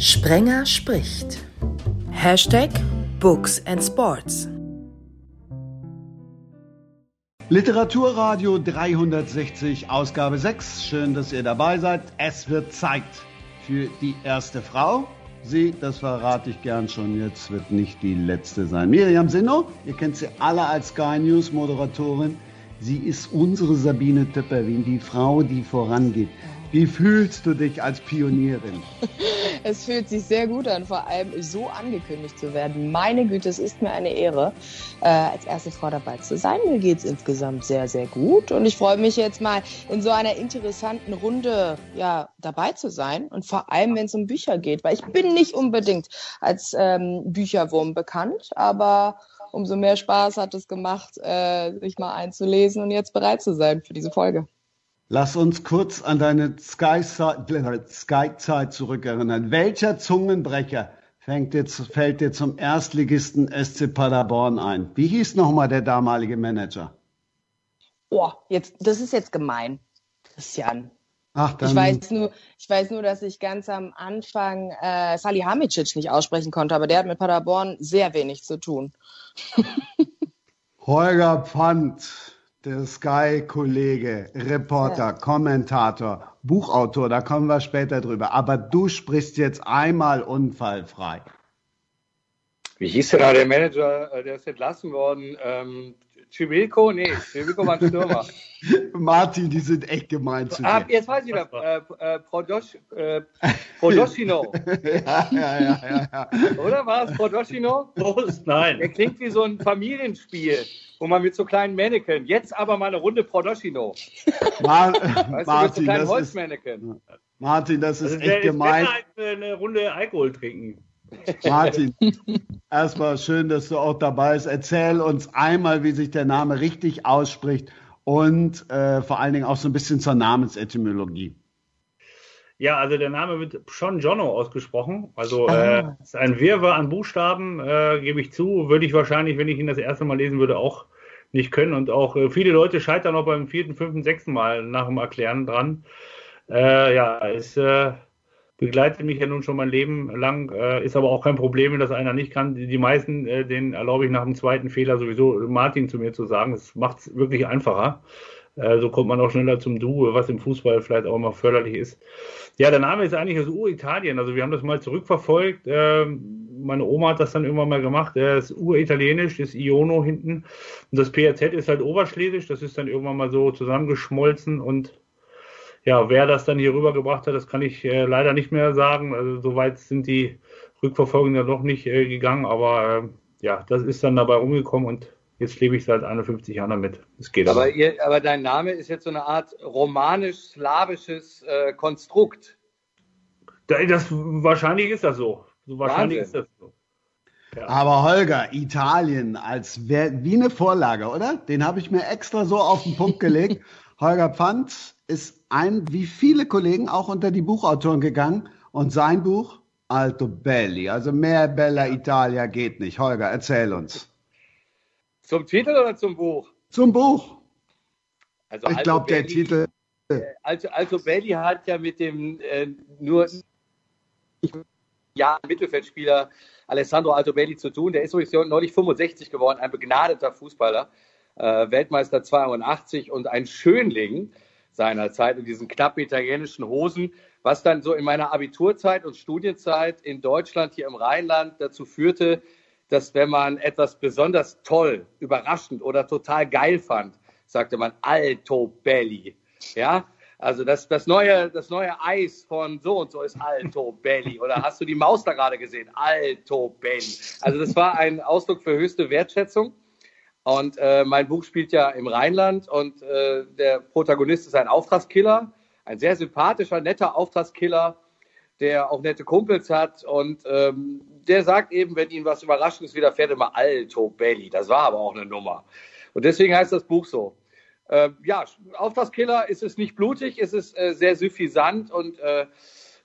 Sprenger spricht. Hashtag Books and Sports. Literaturradio 360, Ausgabe 6. Schön, dass ihr dabei seid. Es wird Zeit für die erste Frau. Sie, das verrate ich gern schon jetzt, wird nicht die letzte sein. Miriam Sinno, ihr kennt sie alle als Sky News Moderatorin. Sie ist unsere Sabine Töpperwien, die Frau, die vorangeht. Wie fühlst du dich als Pionierin? Es fühlt sich sehr gut an, vor allem so angekündigt zu werden. Meine Güte, es ist mir eine Ehre, äh, als erste Frau dabei zu sein. Mir geht es insgesamt sehr, sehr gut und ich freue mich jetzt mal in so einer interessanten Runde ja, dabei zu sein und vor allem, wenn es um Bücher geht, weil ich bin nicht unbedingt als ähm, Bücherwurm bekannt, aber umso mehr Spaß hat es gemacht, äh, sich mal einzulesen und jetzt bereit zu sein für diese Folge. Lass uns kurz an deine Sky-Zeit zurückerinnern. Welcher Zungenbrecher jetzt, fällt dir zum Erstligisten SC Paderborn ein? Wie hieß nochmal der damalige Manager? Oh, jetzt, das ist jetzt gemein, Christian. Ach, dann Ich weiß nur, ich weiß nur, dass ich ganz am Anfang äh, Salihamidzic nicht aussprechen konnte, aber der hat mit Paderborn sehr wenig zu tun. Holger Pfand, der Sky-Kollege, Reporter, Kommentator, Buchautor, da kommen wir später drüber. Aber du sprichst jetzt einmal unfallfrei. Wie hieß denn da der Manager, äh, der ist entlassen worden? Ähm, Civilco? Nee, Civilco war ein Stürmer. Martin, die sind echt gemein zu Ah, dir. jetzt weiß ich wieder. Äh, äh, Prodos, äh, Prodoschino. Ja, ja, ja, ja, ja. Oder war es Prodoschino? Prost, Der nein. klingt wie so ein Familienspiel, wo man mit so kleinen Mannequin. Jetzt aber mal eine Runde Prodoschino. Mar Weißt du, mit so Martin, kleinen das ist, Holzmannequin. Martin, das ist Also der echt ist gemein. besser als eine Runde Alkohol trinken. Martin, erstmal schön, dass du auch dabei bist. Erzähl uns einmal, wie sich der Name richtig ausspricht und äh, vor allen Dingen auch so ein bisschen zur Namensetymologie. Ja, also der Name wird schon Jono ausgesprochen. Also Ah. äh, es ist ein Wirrwarr an Buchstaben, äh, gebe ich zu. Würde ich wahrscheinlich, wenn ich ihn das erste Mal lesen würde, auch nicht können. Und auch äh, viele Leute scheitern auch beim vierten, fünften, sechsten Mal nach dem Erklären dran. Äh, ja, es äh, begleitet mich ja nun schon mein Leben lang, äh, ist aber auch kein Problem, wenn das einer nicht kann. Die, die meisten, äh, denen erlaube ich nach dem zweiten Fehler sowieso Martin zu mir zu sagen. Das macht es wirklich einfacher. Äh, so kommt man auch schneller zum Du, was im Fußball vielleicht auch immer förderlich ist. Ja, der Name ist eigentlich aus Uritalien. Also wir haben das mal zurückverfolgt. Ähm, meine Oma hat das dann irgendwann mal gemacht. Er ist uritalienisch, das Iono hinten. Und das PRZ ist halt oberschlesisch. Das ist dann irgendwann mal so zusammengeschmolzen. Und ja, wer das dann hier rübergebracht hat, das kann ich äh, leider nicht mehr sagen. Also soweit sind die Rückverfolgungen ja noch nicht äh, gegangen. Aber äh, ja, das ist dann dabei umgekommen und jetzt lebe ich seit 51 Jahren damit. Es geht Aber, ihr, aber dein Name ist jetzt so eine Art romanisch-slawisches äh, Konstrukt. Da- Das, wahrscheinlich ist das so. so wahrscheinlich Wahnsinn. ist das so. Aber Holger, Italien als wie eine Vorlage, oder? Den habe ich mir extra so auf den Punkt gelegt. Holger Pfand ist ein, wie viele Kollegen, auch unter die Buchautoren gegangen und sein Buch Alto Belli, also mehr Bella Italia geht nicht. Holger, erzähl uns. Zum Titel oder zum Buch? Zum Buch. Also Ich Alto glaube, der Belli- Titel. Also, also Belli hat ja mit dem äh, nur ja, Mittelfeldspieler Alessandro Altobelli zu tun. Der ist sowieso neulich 65 geworden, ein begnadeter Fußballer, äh, Weltmeister 82 und ein Schönling seiner Zeit in diesen knappen italienischen Hosen, was dann so in meiner Abiturzeit und Studienzeit in Deutschland, hier im Rheinland, dazu führte, dass wenn man etwas besonders toll, überraschend oder total geil fand, sagte man Alto Belli. Ja, also das, das, neue, das neue Eis von so und so ist Alto Belli. Oder hast du die Maus da gerade gesehen? Alto Belli. Also das war ein Ausdruck für höchste Wertschätzung. Und äh, mein Buch spielt ja im Rheinland und äh, der Protagonist ist ein Auftragskiller, ein sehr sympathischer, netter Auftragskiller, der auch nette Kumpels hat und ähm, der sagt eben, wenn ihm was Überraschendes widerfährt, immer Alto Belli. Das war aber auch eine Nummer. Und deswegen heißt das Buch so. Äh, ja, Auftragskiller ist es nicht blutig, ist es äh, sehr suffisant und äh,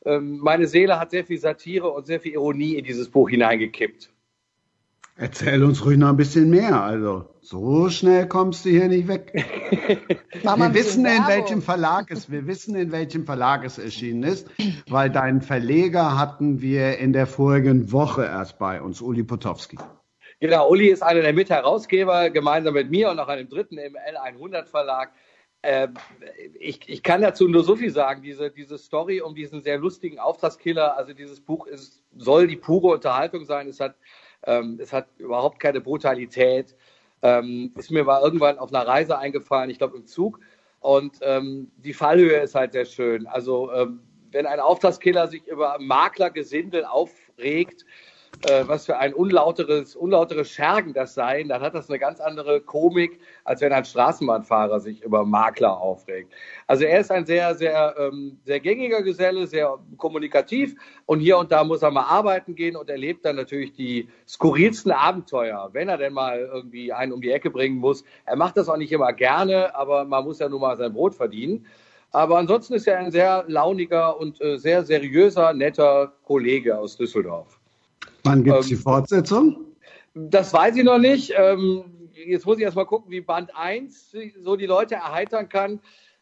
ähm, meine Seele hat sehr viel Satire und sehr viel Ironie in dieses Buch hineingekippt. Erzähl uns ruhig noch ein bisschen mehr. Also, so schnell kommst du hier nicht weg. wir wissen, in welchem Verlag es, wir wissen, in welchem Verlag es erschienen ist, weil deinen Verleger hatten wir in der vorigen Woche erst bei uns, Uli Potowski. Genau, Uli ist einer der Mitherausgeber, gemeinsam mit mir und noch einem dritten im L100 Verlag. Äh, ich, ich, kann dazu nur so viel sagen. Diese, diese Story um diesen sehr lustigen Auftragskiller, also dieses Buch ist, soll die pure Unterhaltung sein. Es hat, ähm, es hat überhaupt keine Brutalität. Ähm, ist mir mal irgendwann auf einer Reise eingefallen, ich glaube im Zug. Und ähm, die Fallhöhe ist halt sehr schön. Also ähm, wenn ein Auftragskiller sich über Maklergesindel aufregt, äh, was für ein unlauteres, unlauteres Schergen das sein, dann hat das eine ganz andere Komik, als wenn ein Straßenbahnfahrer sich über Makler aufregt. Also er ist ein sehr, sehr, ähm, sehr gängiger Geselle, sehr kommunikativ und hier und da muss er mal arbeiten gehen und erlebt dann natürlich die skurrilsten Abenteuer, wenn er denn mal irgendwie einen um die Ecke bringen muss. Er macht das auch nicht immer gerne, aber man muss ja nun mal sein Brot verdienen. Aber ansonsten ist er ein sehr launiger und äh, sehr seriöser, netter Kollege aus Düsseldorf. Wann gibt es ähm, die Fortsetzung? Das weiß ich noch nicht. Ähm, jetzt muss ich erst mal gucken, wie Band 1 so die Leute erheitern kann.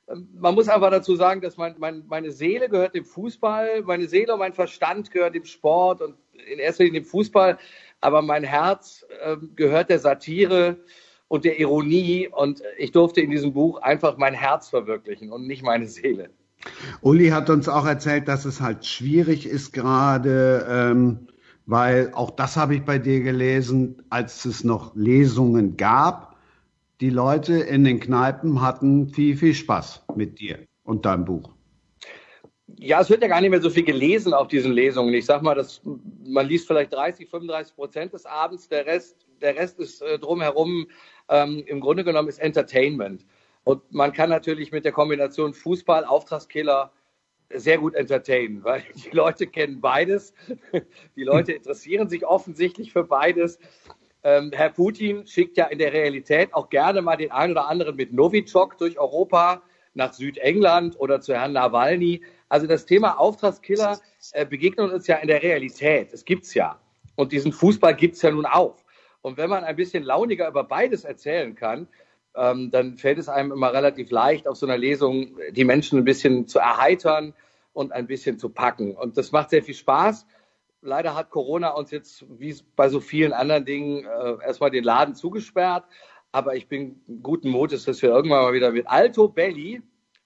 Ähm, man muss einfach dazu sagen, dass mein, mein, meine Seele gehört dem Fußball, meine Seele und mein Verstand gehört dem Sport und in erster Linie dem Fußball, aber mein Herz äh, gehört der Satire und der Ironie und ich durfte in diesem Buch einfach mein Herz verwirklichen und nicht meine Seele. Uli hat uns auch erzählt, dass es halt schwierig ist, gerade ähm, weil auch das habe ich bei dir gelesen, als es noch Lesungen gab, die Leute in den Kneipen hatten viel, viel Spaß mit dir und deinem Buch. Ja, es wird ja gar nicht mehr so viel gelesen auf diesen Lesungen. Ich sag mal, dass man liest vielleicht 30, 35 Prozent des Abends. Der Rest, der Rest ist äh, drumherum ähm, im Grunde genommen ist Entertainment. Und man kann natürlich mit der Kombination Fußball, Auftragskiller, sehr gut entertainen, weil die Leute kennen beides. Die Leute interessieren sich offensichtlich für beides. Ähm, Herr Putin schickt ja in der Realität auch gerne mal den einen oder anderen mit Novichok durch Europa nach Südengland oder zu Herrn Nawalny. Also das Thema Auftragskiller äh, begegnet uns ja in der Realität. Es gibt's ja. Und diesen Fußball gibt's ja nun auch. Und wenn man ein bisschen launiger über beides erzählen kann, ähm, dann fällt es einem immer relativ leicht, auf so einer Lesung die Menschen ein bisschen zu erheitern und ein bisschen zu packen. Und das macht sehr viel Spaß. Leider hat Corona uns jetzt, wie bei so vielen anderen Dingen, äh, erstmal den Laden zugesperrt. Aber ich bin guten Mutes, dass wir irgendwann mal wieder mit Alto Belli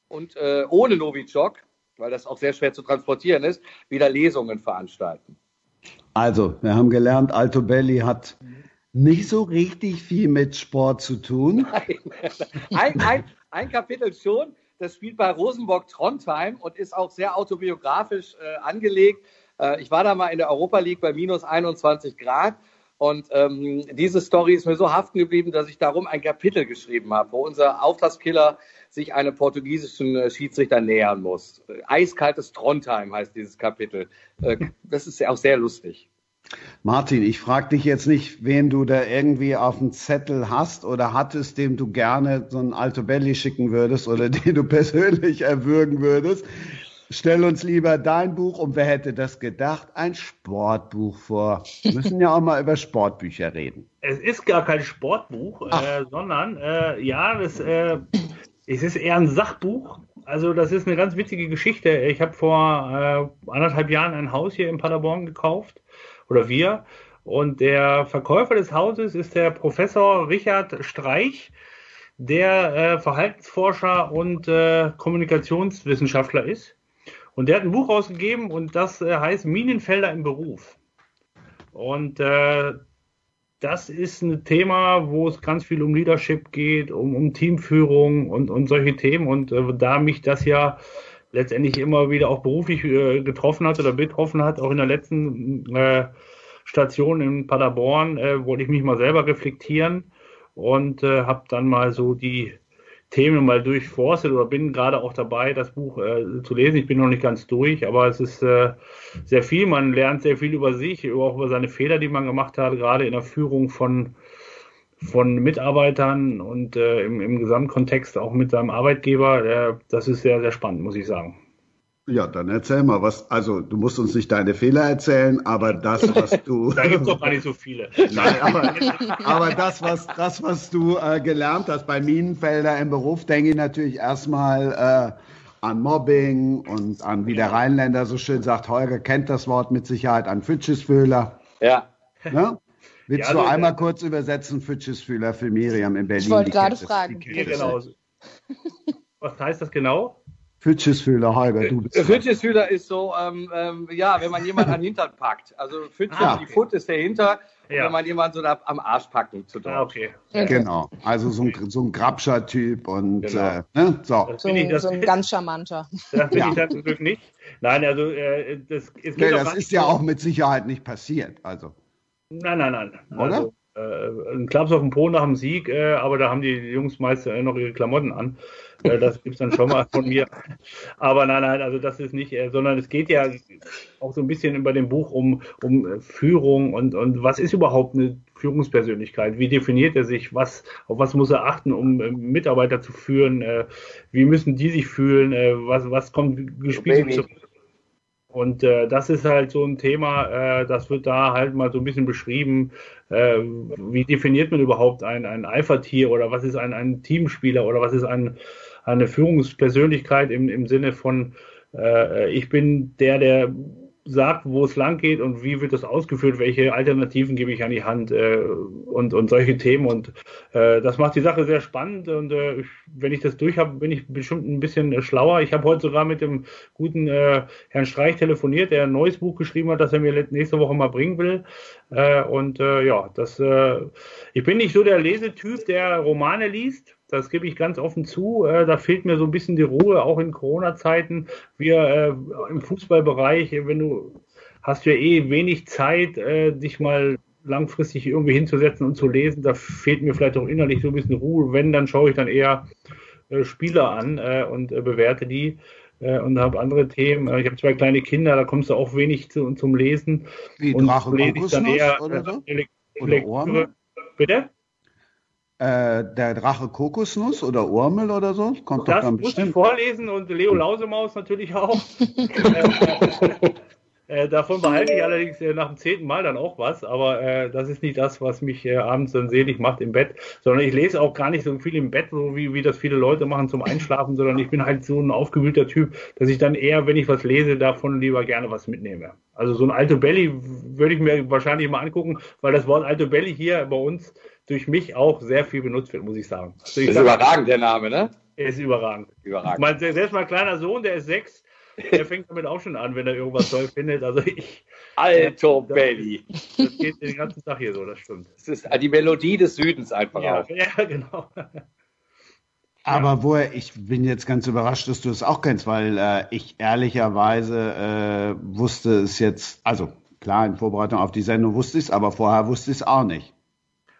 und äh, ohne Novichok, weil das auch sehr schwer zu transportieren ist, wieder Lesungen veranstalten. Also, wir haben gelernt, Alto Belli hat nicht so richtig viel mit Sport zu tun. Nein, ein, ein, ein Kapitel schon. Das spielt bei Rosenborg Trondheim und ist auch sehr autobiografisch äh, angelegt. Äh, ich war da mal in der Europa League bei minus 21 Grad. Und ähm, diese Story ist mir so haften geblieben, dass ich darum ein Kapitel geschrieben habe, wo unser Auftragskiller sich einem portugiesischen äh, Schiedsrichter nähern muss. Eiskaltes Trondheim heißt dieses Kapitel. Äh, das ist auch sehr lustig. Martin, ich frage dich jetzt nicht, wen du da irgendwie auf dem Zettel hast oder hattest, dem du gerne so ein Alto Belli schicken würdest oder den du persönlich erwürgen würdest. Stell uns lieber dein Buch und wer hätte das gedacht? Ein Sportbuch vor. Wir müssen ja auch mal über Sportbücher reden. Es ist gar kein Sportbuch, äh, sondern äh, ja, das, äh, es ist eher ein Sachbuch. Also das ist eine ganz witzige Geschichte. Ich habe vor äh, anderthalb Jahren ein Haus hier in Paderborn gekauft oder wir. Und der Verkäufer des Hauses ist der Professor Richard Streich, der äh, Verhaltensforscher und äh, Kommunikationswissenschaftler ist. Und der hat ein Buch rausgegeben und das äh, heißt Minenfelder im Beruf. Und äh, das ist ein Thema, wo es ganz viel um Leadership geht, um, um Teamführung und, und solche Themen. Und äh, da mich das ja letztendlich immer wieder auch beruflich äh, getroffen hat oder betroffen hat, auch in der letzten äh, Station in Paderborn, äh, wollte ich mich mal selber reflektieren und äh, habe dann mal so die Themen mal durchforstet oder bin gerade auch dabei, das Buch äh, zu lesen. Ich bin noch nicht ganz durch, aber es ist äh, sehr viel. Man lernt sehr viel über sich, auch über seine Fehler, die man gemacht hat, gerade in der Führung von von Mitarbeitern und äh, im, im Gesamtkontext auch mit seinem Arbeitgeber. Äh, das ist sehr, sehr spannend, muss ich sagen. Ja, dann erzähl mal was. Also, du musst uns nicht deine Fehler erzählen, aber das, was du. da gibt es doch gar nicht so viele. Nein, aber, aber das, was, das, was du äh, gelernt hast bei Minenfelder im Beruf, denke ich natürlich erstmal äh, an Mobbing und an, wie der Rheinländer so schön sagt, Holger kennt das Wort mit Sicherheit, an Fütschesfühler. Ja. Ne? Willst Ja, du also, einmal kurz übersetzen, Fütschesfühler für Miriam in Berlin? Ich wollte gerade fragen. Ja, genau. Was heißt das genau? Fütschesfühler, Holger, du bist. Fütschesfühler ist so, ähm, ähm, ja, wenn man jemanden an den Hintern packt. Also Fütze, Ah. die Foot ist der Hinter, Ja. wenn man jemanden so da am Arsch packt, zu Ah, okay. Genau, also so ein, so ein Grabscher-Typ und Genau. äh, ne? so. Das So, ich, ein- das, so ein ganz charmanter. das bin Ja. ich dann zum Glück nicht. Nein, also äh, das, es geht Nee, das ist ja auch mit Sicherheit nicht passiert. Also. Nein, nein, nein. Oder? Also, äh, ein Klaps auf den Po nach dem Sieg, äh, aber da haben die Jungs meist äh, noch ihre Klamotten an. Das gibt's dann schon mal von mir. Aber nein, nein, also das ist nicht, sondern es geht ja auch so ein bisschen über dem Buch um, um Führung und, und was ist überhaupt eine Führungspersönlichkeit? Wie definiert er sich? Was, auf was muss er achten, um Mitarbeiter zu führen? Wie müssen die sich fühlen? Was, was kommt gespielt und äh, das ist halt so ein Thema, äh, das wird da halt mal so ein bisschen beschrieben. Äh, wie definiert man überhaupt ein, ein Alpha-Tier oder was ist ein, ein Teamspieler oder was ist ein, eine Führungspersönlichkeit im, im Sinne von, äh, ich bin der, der sagt, wo es lang geht und wie wird das ausgeführt, welche Alternativen gebe ich an die Hand äh, und, und solche Themen. Und äh, das macht die Sache sehr spannend. Und äh, ich, wenn ich das durch habe, bin ich bestimmt ein bisschen schlauer. Ich habe heute sogar mit dem guten äh, Herrn Streich telefoniert, der ein neues Buch geschrieben hat, das er mir nächste Woche mal bringen will. Äh, und äh, ja, das, äh, ich bin nicht so der Lesetyp, der Romane liest. Das gebe ich ganz offen zu. Äh, da fehlt mir so ein bisschen die Ruhe, auch in Corona-Zeiten. Wir äh, im Fußballbereich, äh, wenn du hast ja eh wenig Zeit, äh, dich mal langfristig irgendwie hinzusetzen und zu lesen. Da fehlt mir vielleicht auch innerlich so ein bisschen Ruhe. Wenn, dann schaue ich dann eher äh, Spieler an und bewerte die und habe andere Themen. Ich habe zwei kleine Kinder, da kommst du auch wenig zu, zum Lesen. Wie und Drache lese ich dann eher oder so? Oder? Bitte? Äh, der Drache Kokosnuss oder Urmel oder so? Kommt doch Das dann muss ich bestimmt. vorlesen und Leo Lausemaus natürlich auch. äh, davon behalte ich allerdings äh, nach dem zehnten Mal dann auch was, aber äh, das ist nicht das, was mich äh, abends dann selig macht im Bett, sondern ich lese auch gar nicht so viel im Bett, so wie, wie das viele Leute machen zum Einschlafen, sondern ich bin halt so ein aufgewühlter Typ, dass ich dann eher, wenn ich was lese, davon lieber gerne was mitnehme. Also so ein Alto Belli würde ich mir wahrscheinlich mal angucken, weil das Wort Alto Belli hier bei uns durch mich auch sehr viel benutzt wird, muss ich sagen. Also ich Das ist sag, überragend, der Name, ne? er ist überragend. Überragend. Mein, selbst mein kleiner Sohn, der ist sechs, der fängt damit auch schon an, wenn er irgendwas toll findet. Also ich, Alto Belli. das geht den ganzen Tag hier so, das stimmt. Das ist die Melodie des Südens einfach Ja, auch. ja genau. Aber woher, ich bin jetzt ganz überrascht, dass du es auch kennst, weil äh, ich ehrlicherweise äh, wusste es jetzt, also klar, in Vorbereitung auf die Sendung wusste ich es, aber vorher wusste ich es auch nicht.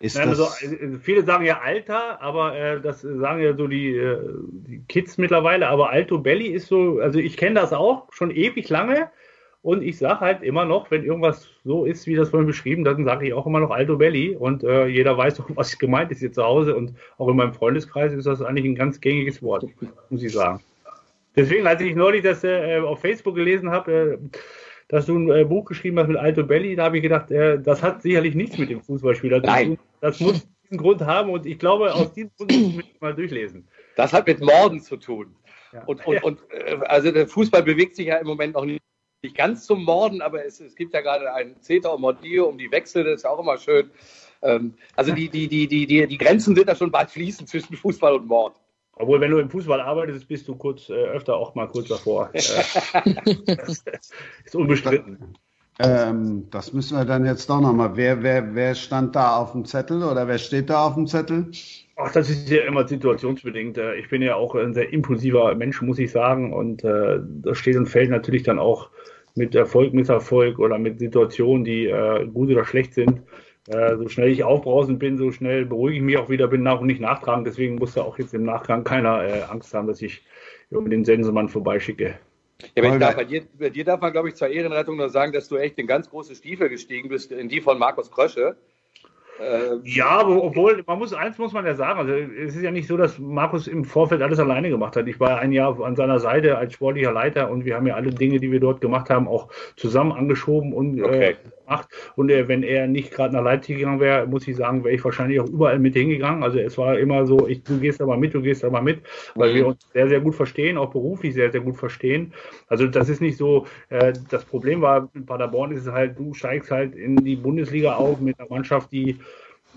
Ist Nein, also, äh, viele sagen ja Alter, aber äh, das sagen ja so die, äh, die Kids mittlerweile. Aber Alto Belli ist so, also ich kenne das auch schon ewig lange. Und ich sage halt immer noch, wenn irgendwas so ist, wie das vorhin beschrieben, dann sage ich auch immer noch Alto Belli. Und äh, jeder weiß doch, was gemeint ist hier zu Hause. Und auch in meinem Freundeskreis ist das eigentlich ein ganz gängiges Wort, muss ich sagen. Deswegen, als ich neulich das äh, auf Facebook gelesen habe, äh, dass du ein äh, Buch geschrieben hast mit Alto Belli, da habe ich gedacht, äh, das hat sicherlich nichts mit dem Fußballspieler zu Nein. tun. Das muss diesen Grund haben und ich glaube, aus diesem Grund muss ich mal durchlesen. Das hat mit Morden zu tun. Ja. Und, und, und äh, also der Fußball bewegt sich ja im Moment noch nicht, nicht ganz zum Morden, aber es, es gibt ja gerade einen Zeta und Mordio um die Wechsel, das ist ja auch immer schön. Ähm, also die, die, die, die, die, die Grenzen sind da schon bald fließend zwischen Fußball und Mord. Obwohl, wenn du im Fußball arbeitest, bist du kurz äh, öfter auch mal kurz davor. Äh, ist unbestritten. ähm, das müssen wir dann jetzt doch nochmal. Wer, wer, wer stand da auf dem Zettel oder wer steht da auf dem Zettel? Ach, das ist ja immer situationsbedingt. Äh, Ich bin ja auch ein sehr impulsiver Mensch, muss ich sagen. Und äh, das steht und fällt natürlich dann auch mit Erfolg, Misserfolg oder mit Situationen, die äh, gut oder schlecht sind. Äh, so schnell ich aufbrausend bin, so schnell beruhige ich mich auch wieder, bin nach und nicht nachtragend. Deswegen muss da auch jetzt im Nachgang keiner äh, Angst haben, dass ich über den Sensenmann vorbeischicke. Ja, wenn ich Holger. darf, bei, dir, bei dir darf man, glaube ich, zur Ehrenrettung nur sagen, dass du echt in ganz große Stiefel gestiegen bist, in die von Markus Krösche. Äh, ja, aber obwohl, man muss, eins muss man ja sagen, also es ist ja nicht so, dass Markus im Vorfeld alles alleine gemacht hat. Ich war ein Jahr an seiner Seite als sportlicher Leiter und wir haben ja alle Dinge, die wir dort gemacht haben, auch zusammen angeschoben und okay. äh, gemacht. Und äh, wenn er nicht gerade nach Leipzig gegangen wäre, muss ich sagen, wäre ich wahrscheinlich auch überall mit hingegangen. Also es war immer so, ich, du gehst aber mit, du gehst aber mit, weil mhm. wir uns sehr, sehr gut verstehen, auch beruflich sehr, sehr gut verstehen. Also das ist nicht so, äh, das Problem war, in Paderborn ist es halt, du steigst halt in die Bundesliga auf mit einer Mannschaft, die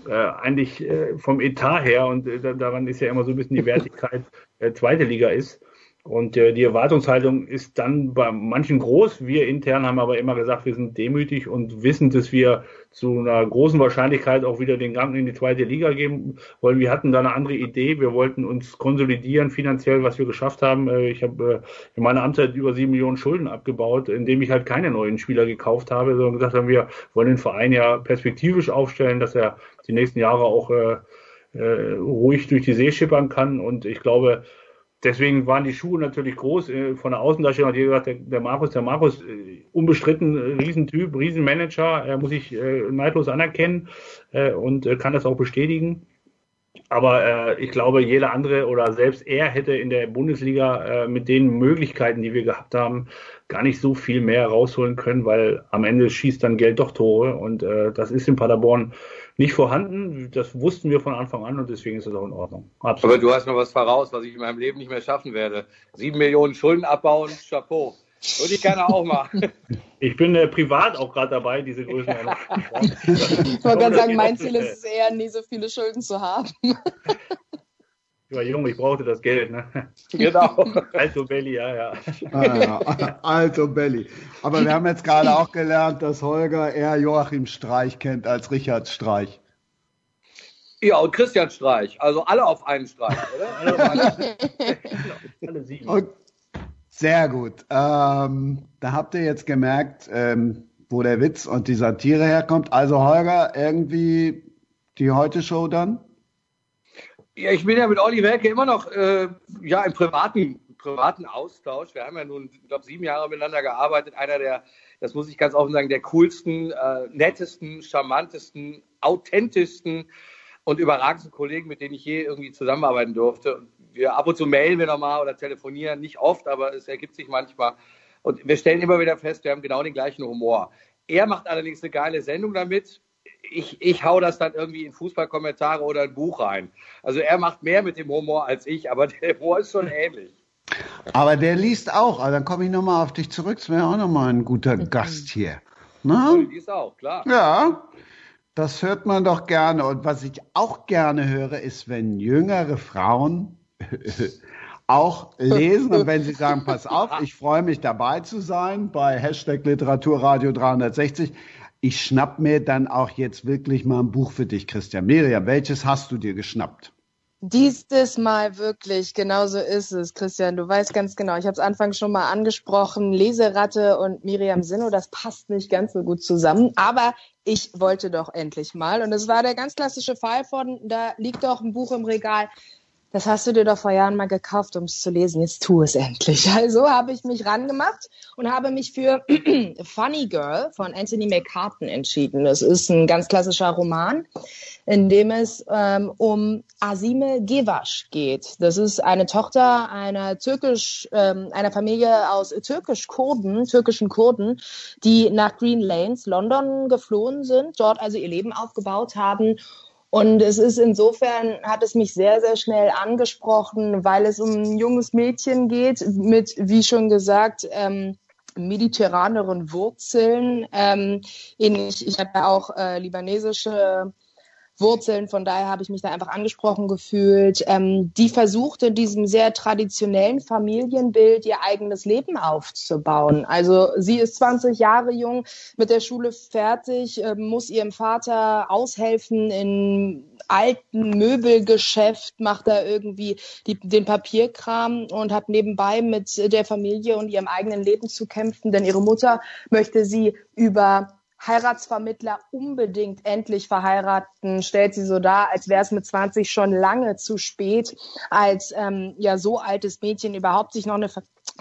äh, eigentlich äh, vom Etat her, und äh, daran ist ja immer so ein bisschen die Wertigkeit, äh, zweite Liga ist. Und äh, die Erwartungshaltung ist dann bei manchen groß. Wir intern haben aber immer gesagt, wir sind demütig und wissen, dass wir zu einer großen Wahrscheinlichkeit auch wieder den Gang in die zweite Liga geben wollen. Wir hatten da eine andere Idee. Wir wollten uns konsolidieren finanziell, was wir geschafft haben. Äh, ich habe äh, in meiner Amtszeit über sieben Millionen Schulden abgebaut, indem ich halt keine neuen Spieler gekauft habe, sondern gesagt haben, wir wollen den Verein ja perspektivisch aufstellen, dass er die nächsten Jahre auch äh, äh, ruhig durch die See schippern kann. Und ich glaube, deswegen waren die Schuhe natürlich groß. Äh, von der Außendarstellung hat jeder gesagt, der, der Markus, der Markus, äh, unbestritten äh, Riesentyp, Riesenmanager, er muss sich äh, neidlos anerkennen und kann das auch bestätigen. Aber ich glaube, jeder andere oder selbst er hätte in der Bundesliga mit den Möglichkeiten, die wir gehabt haben, gar nicht so viel mehr rausholen können, weil am Ende schießt dann Geld doch Tore und das ist in Paderborn nicht vorhanden. Das wussten wir von Anfang an und deswegen ist es auch in Ordnung. Absolut. Aber du hast noch was voraus, was ich in meinem Leben nicht mehr schaffen werde. Sieben Millionen Schulden abbauen, Chapeau. Würde ich gerne auch machen. Ich bin äh, privat auch gerade dabei, diese Größen. ich wollte gerade sagen, mein Ziel ist es eher, nie so viele Schulden zu haben. Ich war jung, ich brauchte das Geld. Ne? Genau. Alto Belli, ja, ja. Ah, ja. Alto Belli. Aber wir haben jetzt gerade auch gelernt, dass Holger eher Joachim Streich kennt als Richard Streich. Ja, und Christian Streich. Also alle auf einen Streich, oder? alle sieben. Und sehr gut. Ähm, da habt ihr jetzt gemerkt, ähm, wo der Witz und die Satire herkommt. Also Holger, irgendwie die Heute-Show dann? Ja, ich bin ja mit Olli Welke immer noch äh, ja, im privaten, privaten Austausch. Wir haben ja nun, ich glaube, sieben Jahre miteinander gearbeitet. Einer der, das muss ich ganz offen sagen, der coolsten, äh, nettesten, charmantesten, authentischsten und überragendsten Kollegen, mit denen ich je irgendwie zusammenarbeiten durfte. Wir ab und zu mailen wir nochmal oder telefonieren, nicht oft, aber es ergibt sich manchmal. Und wir stellen immer wieder fest, wir haben genau den gleichen Humor. Er macht allerdings eine geile Sendung damit ich, ich hau das dann irgendwie in Fußballkommentare oder ein Buch rein. Also er macht mehr mit dem Humor als ich, aber der Humor ist schon ähnlich. Aber der liest auch, also dann komme ich nochmal auf dich zurück, das wäre auch nochmal ein guter mhm. Gast hier. Na? Die liest auch, klar. Ja, das hört man doch gerne. Und was ich auch gerne höre, ist, wenn jüngere Frauen auch lesen und wenn sie sagen, pass auf, ich freue mich dabei zu sein bei Hashtag Literaturradio 360 ich schnapp mir dann auch jetzt wirklich mal ein Buch für dich, Christian. Miriam, welches hast du dir geschnappt? Dieses Mal wirklich, genau so ist es, Christian. Du weißt ganz genau. Ich habe es Anfang schon mal angesprochen. Leseratte und Miriam Sinno, das passt nicht ganz so gut zusammen. Aber ich wollte doch endlich mal. Und es war der ganz klassische Fall von, da liegt doch ein Buch im Regal das hast du dir doch vor Jahren mal gekauft, um es zu lesen. Jetzt tu es endlich. Also habe ich mich rangemacht und habe mich für Funny Girl von Anthony McCartan entschieden. Das ist ein ganz klassischer Roman, in dem es ähm, um Asime Gevasch geht. Das ist eine Tochter einer türkisch, ähm, einer Familie aus türkisch-Kurden, türkischen Kurden, die nach Green Lanes, London geflohen sind, dort also ihr Leben aufgebaut haben und es ist insofern, hat es mich sehr, sehr schnell angesprochen, weil es um ein junges Mädchen geht mit, wie schon gesagt, ähm, mediterraneren Wurzeln. Ähm, ähnlich, ich habe ja auch äh, libanesische Wurzeln. Von daher habe ich mich da einfach angesprochen gefühlt. Ähm, die versucht in diesem sehr traditionellen Familienbild ihr eigenes Leben aufzubauen. Also sie ist 20 Jahre jung, mit der Schule fertig, äh, muss ihrem Vater aushelfen in alten Möbelgeschäft, macht da irgendwie die, den Papierkram und hat nebenbei mit der Familie und ihrem eigenen Leben zu kämpfen, denn ihre Mutter möchte sie über Heiratsvermittler unbedingt endlich verheiraten, stellt sie so dar, als wäre es mit 20 schon lange zu spät, als ähm, ja so altes Mädchen überhaupt sich noch eine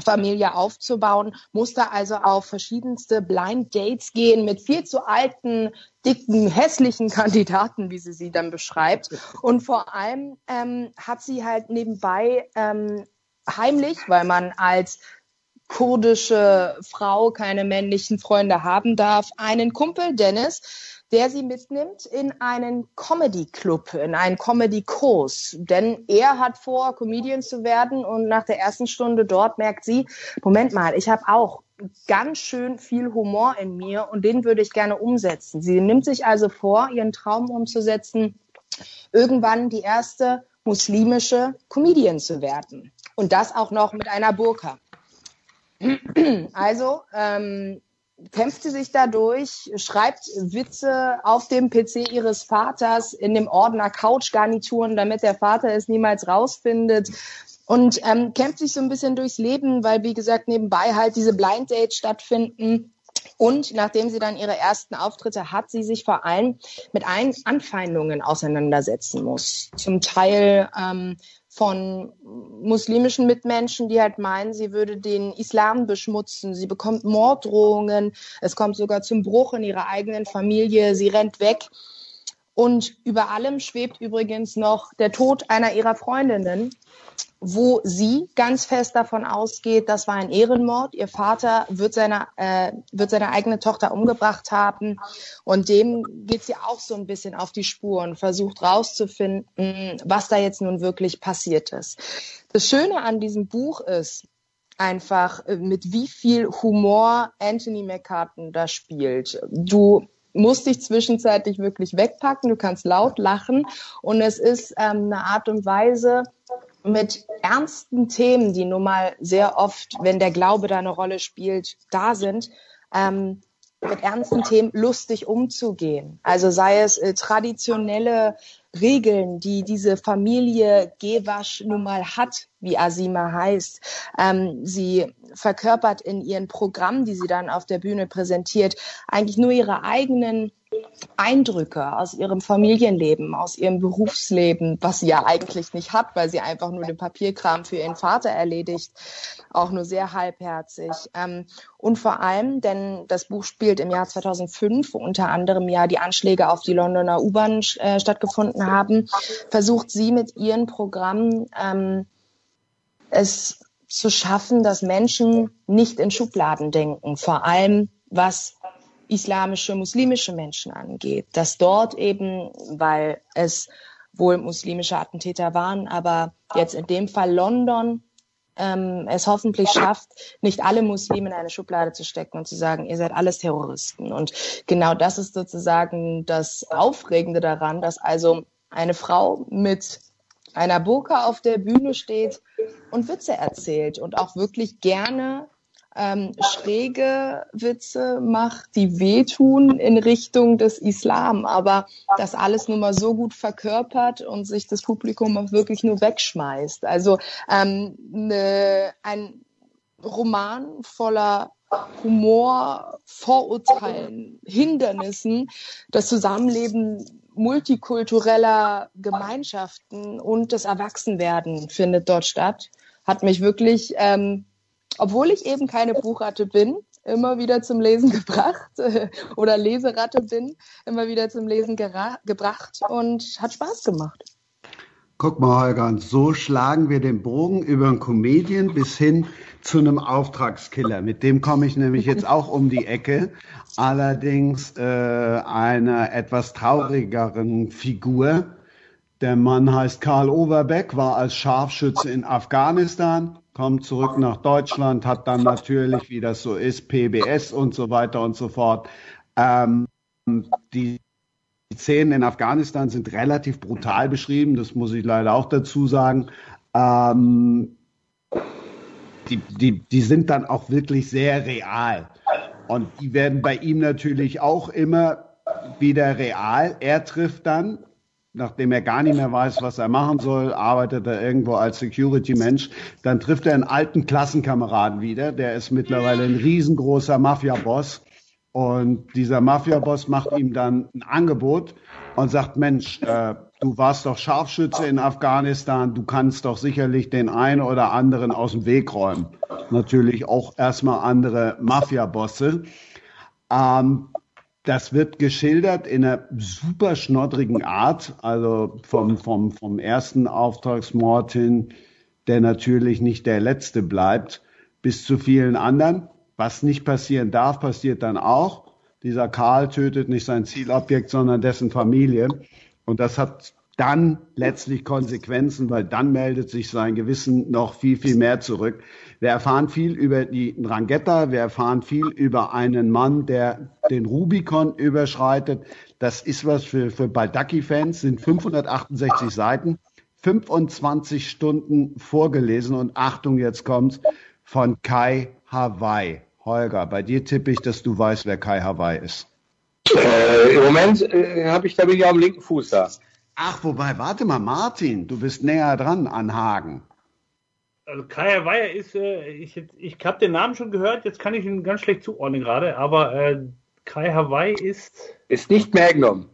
Familie aufzubauen, musste also auf verschiedenste Blind Dates gehen mit viel zu alten, dicken, hässlichen Kandidaten, wie sie sie dann beschreibt. Und vor allem ähm, hat sie halt nebenbei ähm, heimlich, weil man als kurdische Frau keine männlichen Freunde haben darf, einen Kumpel, Dennis, der sie mitnimmt in einen Comedy-Club, in einen Comedy-Kurs. Denn er hat vor, Comedian zu werden und nach der ersten Stunde dort merkt sie, Moment mal, ich habe auch ganz schön viel Humor in mir und den würde ich gerne umsetzen. Sie nimmt sich also vor, ihren Traum umzusetzen, irgendwann die erste muslimische Comedian zu werden. Und das auch noch mit einer Burka. Also ähm, kämpft sie sich dadurch, schreibt Witze auf dem PC ihres Vaters in dem Ordner Couchgarnituren, damit der Vater es niemals rausfindet. Und ähm, kämpft sich so ein bisschen durchs Leben, weil, wie gesagt, nebenbei halt diese Blind Dates stattfinden. Und nachdem sie dann ihre ersten Auftritte hat, sie sich vor allem mit allen Anfeindungen auseinandersetzen muss. Zum Teil ähm, von muslimischen Mitmenschen, die halt meinen, sie würde den Islam beschmutzen. Sie bekommt Morddrohungen. Es kommt sogar zum Bruch in ihrer eigenen Familie. Sie rennt weg. Und über allem schwebt übrigens noch der Tod einer ihrer Freundinnen, wo sie ganz fest davon ausgeht, das war ein Ehrenmord. Ihr Vater wird seine, äh, wird seine eigene Tochter umgebracht haben. Und dem geht sie auch so ein bisschen auf die Spur und versucht rauszufinden, was da jetzt nun wirklich passiert ist. Das Schöne an diesem Buch ist, einfach äh, mit wie viel Humor Anthony McCartan da spielt. Du musst dich zwischenzeitlich wirklich wegpacken, du kannst laut lachen. Und es ist ähm, eine Art und Weise mit ernsten Themen, die nun mal sehr oft, wenn der Glaube da eine Rolle spielt, da sind, ähm, mit ernsten Themen lustig umzugehen. Also sei es äh, traditionelle Regeln, die diese Familie Gewasch nun mal hat, wie Asima heißt. Ähm, sie verkörpert in ihren Programmen, die sie dann auf der Bühne präsentiert, eigentlich nur ihre eigenen Eindrücke aus ihrem Familienleben, aus ihrem Berufsleben, was sie ja eigentlich nicht hat, weil sie einfach nur den Papierkram für ihren Vater erledigt, auch nur sehr halbherzig. Ähm, und vor allem, denn das Buch spielt im Jahr 2005, wo unter anderem ja die Anschläge auf die Londoner U-Bahn äh, stattgefunden haben, versucht sie mit ihren Programmen ähm, es zu schaffen, dass Menschen nicht in Schubladen denken, vor allem was islamische, muslimische Menschen angeht, dass dort eben, weil es wohl muslimische Attentäter waren, aber jetzt in dem Fall London ähm, es hoffentlich schafft, nicht alle Muslime in eine Schublade zu stecken und zu sagen, ihr seid alles Terroristen. Und genau das ist sozusagen das Aufregende daran, dass also eine Frau mit einer Burka auf der Bühne steht und Witze erzählt und auch wirklich gerne ähm, schräge Witze macht, die wehtun in Richtung des Islam, aber das alles nun mal so gut verkörpert und sich das Publikum auch wirklich nur wegschmeißt. Also ähm, ne, ein Roman voller Humor, Vorurteilen, Hindernissen, das Zusammenleben multikultureller Gemeinschaften und das Erwachsenwerden findet dort statt. Hat mich wirklich ähm, obwohl ich eben keine Buchratte bin, immer wieder zum Lesen gebracht oder Leseratte bin, immer wieder zum Lesen gebracht und hat Spaß gemacht. Guck mal, Holger, und so schlagen wir den Bogen über einen Comedian bis hin zu einem Auftragskiller. Mit dem komme ich nämlich jetzt auch um die Ecke. Allerdings äh, einer etwas traurigeren Figur. Der Mann heißt Karl Overbeck, war als Scharfschütze in Afghanistan, kommt zurück nach Deutschland, hat dann natürlich, wie das so ist, PBS und so weiter und so fort. Ähm, die Szenen in Afghanistan sind relativ brutal beschrieben, das muss ich leider auch dazu sagen. Ähm, die, die, die sind dann auch wirklich sehr real. Und die werden bei ihm natürlich auch immer wieder real. Er trifft dann nachdem er gar nicht mehr weiß, was er machen soll, arbeitet er irgendwo als Security-Mensch. Dann trifft er einen alten Klassenkameraden wieder, der ist mittlerweile ein riesengroßer Mafia-Boss. Und dieser Mafia-Boss macht ihm dann ein Angebot und sagt, Mensch, äh, du warst doch Scharfschütze in Afghanistan, du kannst doch sicherlich den einen oder anderen aus dem Weg räumen. Natürlich auch erstmal andere Mafia-Bosse. Ähm, das wird geschildert in einer super schnoddrigen Art, also vom, vom, vom ersten Auftragsmord hin, der natürlich nicht der letzte bleibt, bis zu vielen anderen. Was nicht passieren darf, passiert dann auch. Dieser Karl tötet nicht sein Zielobjekt, sondern dessen Familie. Und das hat dann letztlich Konsequenzen, weil dann meldet sich sein Gewissen noch viel, viel mehr zurück. Wir erfahren viel über die Drangheta, wir erfahren viel über einen Mann, der den Rubicon überschreitet. Das ist was für, für Baldacchi-Fans, sind 568 Seiten, 25 Stunden vorgelesen und Achtung, jetzt kommt's, von Kai Hawaii. Holger, bei dir tippe ich, dass du weißt, wer Kai Hawaii ist. Äh, Im Moment äh, habe ich da bin ich auf dem linken Fuß da. Ach, wobei, warte mal, Martin, du bist näher dran an Hagen. Also Kai Hawaii ist, äh, ich, ich habe den Namen schon gehört, jetzt kann ich ihn ganz schlecht zuordnen gerade, aber äh, Kai Hawaii ist. Ist nicht Magnum.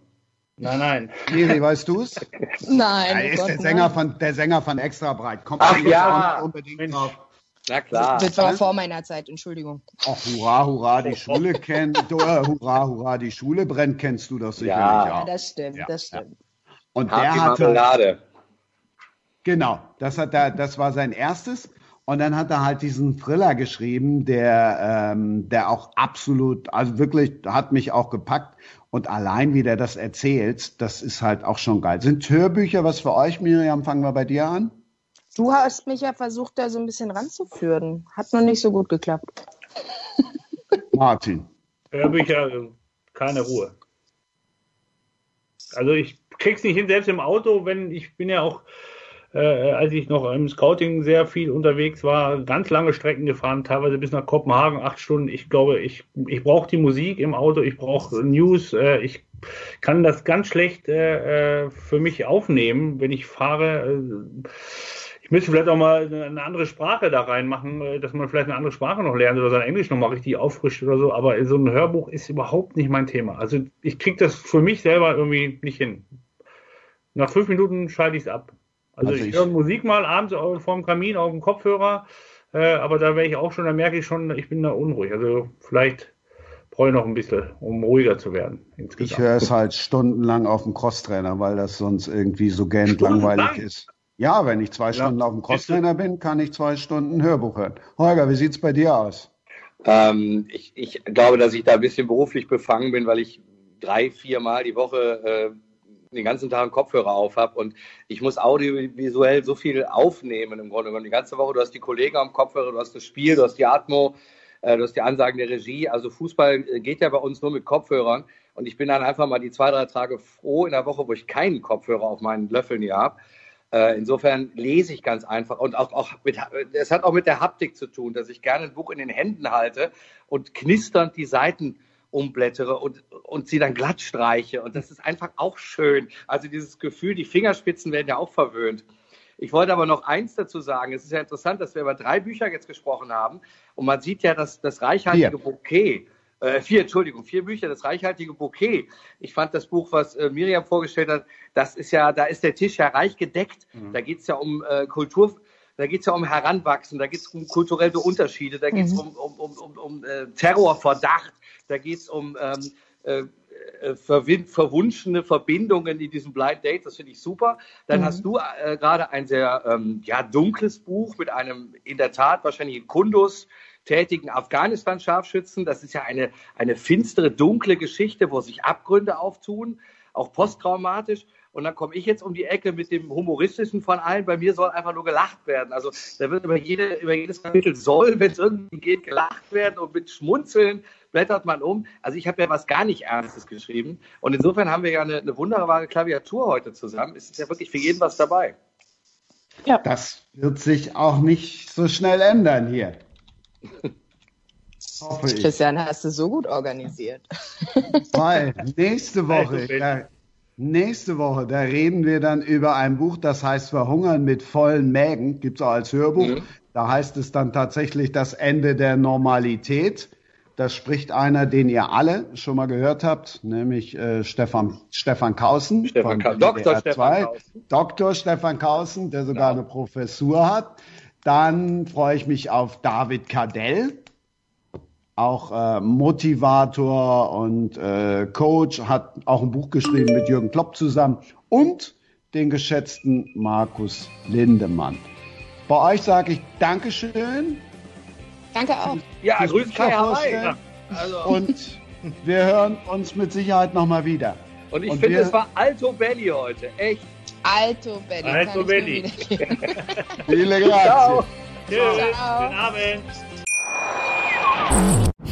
Nein, nein. Miri, weißt du es? Nein. Er ist Gott, der Sänger, nein. von, der Sänger von Extra Breit. Kommt Ach ja, unbedingt Mensch. drauf. Na klar. Das war vor meiner Zeit, Entschuldigung. Ach, hurra, hurra, die Schule kennt, äh, hurra, hurra, die Schule brennt, kennst du doch sicherlich Ja. Ja, auch. das stimmt, Ja, das stimmt. Und Happy der hatte, Marmelade. Genau, das hat er, das war sein erstes. Und dann hat er halt diesen Thriller geschrieben, der, ähm, der auch absolut, also wirklich hat mich auch gepackt. Und allein wie der das erzählt, das ist halt auch schon geil. Sind Hörbücher was für euch, Miriam? Fangen wir bei dir an. Du hast mich ja versucht, da so ein bisschen ranzuführen. Hat noch nicht so gut geklappt. Martin. Hörbücher, äh, keine Ruhe. Also ich krieg's nicht hin, selbst im Auto, wenn ich bin ja auch, äh, als ich noch im Scouting sehr viel unterwegs war, ganz lange Strecken gefahren, teilweise bis nach Kopenhagen, acht Stunden. Ich glaube, ich, ich brauche die Musik im Auto, ich brauche News, äh, ich kann das ganz schlecht äh, äh, für mich aufnehmen, wenn ich fahre. Äh, ich müsste vielleicht auch mal eine, andere Sprache da reinmachen, äh, dass man vielleicht eine andere Sprache noch lernt oder sein Englisch noch mal richtig auffrischt oder so. Aber so ein Hörbuch ist überhaupt nicht mein Thema. Also ich kriege das für mich selber irgendwie nicht hin. Nach fünf Minuten schalte ich es ab. Also, Also ich, ich- höre Musik mal abends vorm Kamin auf dem Kopfhörer, äh, aber da wäre ich auch schon, da merke ich schon, ich bin da unruhig. Also vielleicht brauche ich noch ein bisschen, um ruhiger zu werden. Ich insgesamt. höre es halt stundenlang auf dem Crosstrainer, weil das sonst irgendwie so gähnt Stundenlang? langweilig ist. Ja, wenn ich zwei Stunden auf dem Crosstrainer bin, kann ich zwei Stunden Hörbuch hören. Holger, wie sieht's bei dir aus? Ähm, ich, ich glaube, dass ich da ein bisschen beruflich befangen bin, weil ich drei, vier Mal die Woche äh, den ganzen Tag einen Kopfhörer auf habe und ich muss audiovisuell so viel aufnehmen im Grunde genommen. Die ganze Woche, du hast die Kollegen am Kopfhörer, du hast das Spiel, du hast die Atmo, äh, du hast die Ansagen der Regie. Also Fußball äh, geht ja bei uns nur mit Kopfhörern und ich bin dann einfach mal die zwei, drei Tage froh in der Woche, wo ich keinen Kopfhörer auf meinen Löffeln hier habe. Äh, Insofern lese ich ganz einfach und auch, auch mit, es hat auch mit der Haptik zu tun, dass ich gerne ein Buch in den Händen halte und knisternd die Seiten umblättere und, und sie dann glatt streiche. Und das ist einfach auch schön. Also dieses Gefühl, die Fingerspitzen werden ja auch verwöhnt. Ich wollte aber noch eins dazu sagen. Es ist ja interessant, dass wir über drei Bücher jetzt gesprochen haben. Und man sieht ja, dass das reichhaltige Vier. Bouquet, äh, vier, Entschuldigung, vier Bücher, das reichhaltige Bouquet. Ich fand das Buch, was äh, Miriam vorgestellt hat, das ist ja, da ist der Tisch ja reich gedeckt. Da geht es ja um äh, Kultur, da geht es ja um Heranwachsen, da geht es um kulturelle Unterschiede, da geht es Mhm. um, um, um, um, um äh, Terrorverdacht, da geht es um ähm, äh, äh, verwunschene Verbindungen in diesem Blind Date, das finde ich super. Dann Mhm. hast du äh, gerade ein sehr ähm, ja, dunkles Buch mit einem in der Tat wahrscheinlich in Kundus tätigen Afghanistan-Scharfschützen. Das ist ja eine, eine finstere, dunkle Geschichte, wo sich Abgründe auftun, auch posttraumatisch. Und dann komme ich jetzt um die Ecke mit dem humoristischen von allen. Bei mir soll einfach nur gelacht werden. Also da wird über, jede, über jedes Kapitel soll, wenn es irgendwie geht, gelacht werden und mit Schmunzeln blättert man um. Also ich habe ja was gar nicht Ernstes geschrieben. Und insofern haben wir ja eine, eine wunderbare Klaviatur heute zusammen. Es ist ja wirklich für jeden was dabei. Das wird sich auch nicht so schnell ändern hier. Christian, hast du so gut organisiert. Weil nächste Woche, Also, da, nächste Woche, da reden wir dann über ein Buch, das heißt Verhungern mit vollen Mägen, gibt es auch als Hörbuch. Mhm. Da heißt es dann tatsächlich das Ende der Normalität. Das spricht einer, den ihr alle schon mal gehört habt, nämlich äh, Stefan, Stefan Kausen. Stefan Ka Dr. Stefan Kausen. Dr. Stefan Kausen, der sogar ja. eine Professur hat. Dann freue ich mich auf David Cadell, auch äh, Motivator und äh, Coach, hat auch ein Buch geschrieben mit Jürgen Klopp zusammen und den geschätzten Markus Lindemann. Bei euch sage ich Dankeschön. Danke auch. Ja, grüß Kai Hawaii. Also. Und wir hören uns mit Sicherheit nochmal wieder. Und ich finde, es war Alto Belli heute. Echt. Alto Belli. Alto Belli. Viele Grazie. Ciao. Tschüss. Guten Abend.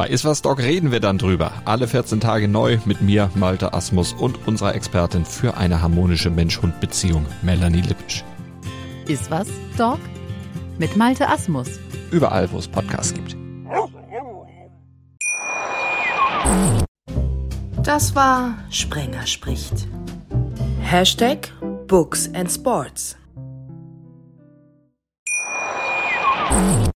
Bei Iswas Dog reden wir dann drüber. Alle 14 Tage neu mit mir, Malte Asmus und unserer Expertin für eine harmonische Mensch-Hund-Beziehung, Melanie Lippisch. Iswas Dog mit Malte Asmus. Überall, wo es Podcasts gibt. Das war Sprenger spricht. Hashtag Books and Sports.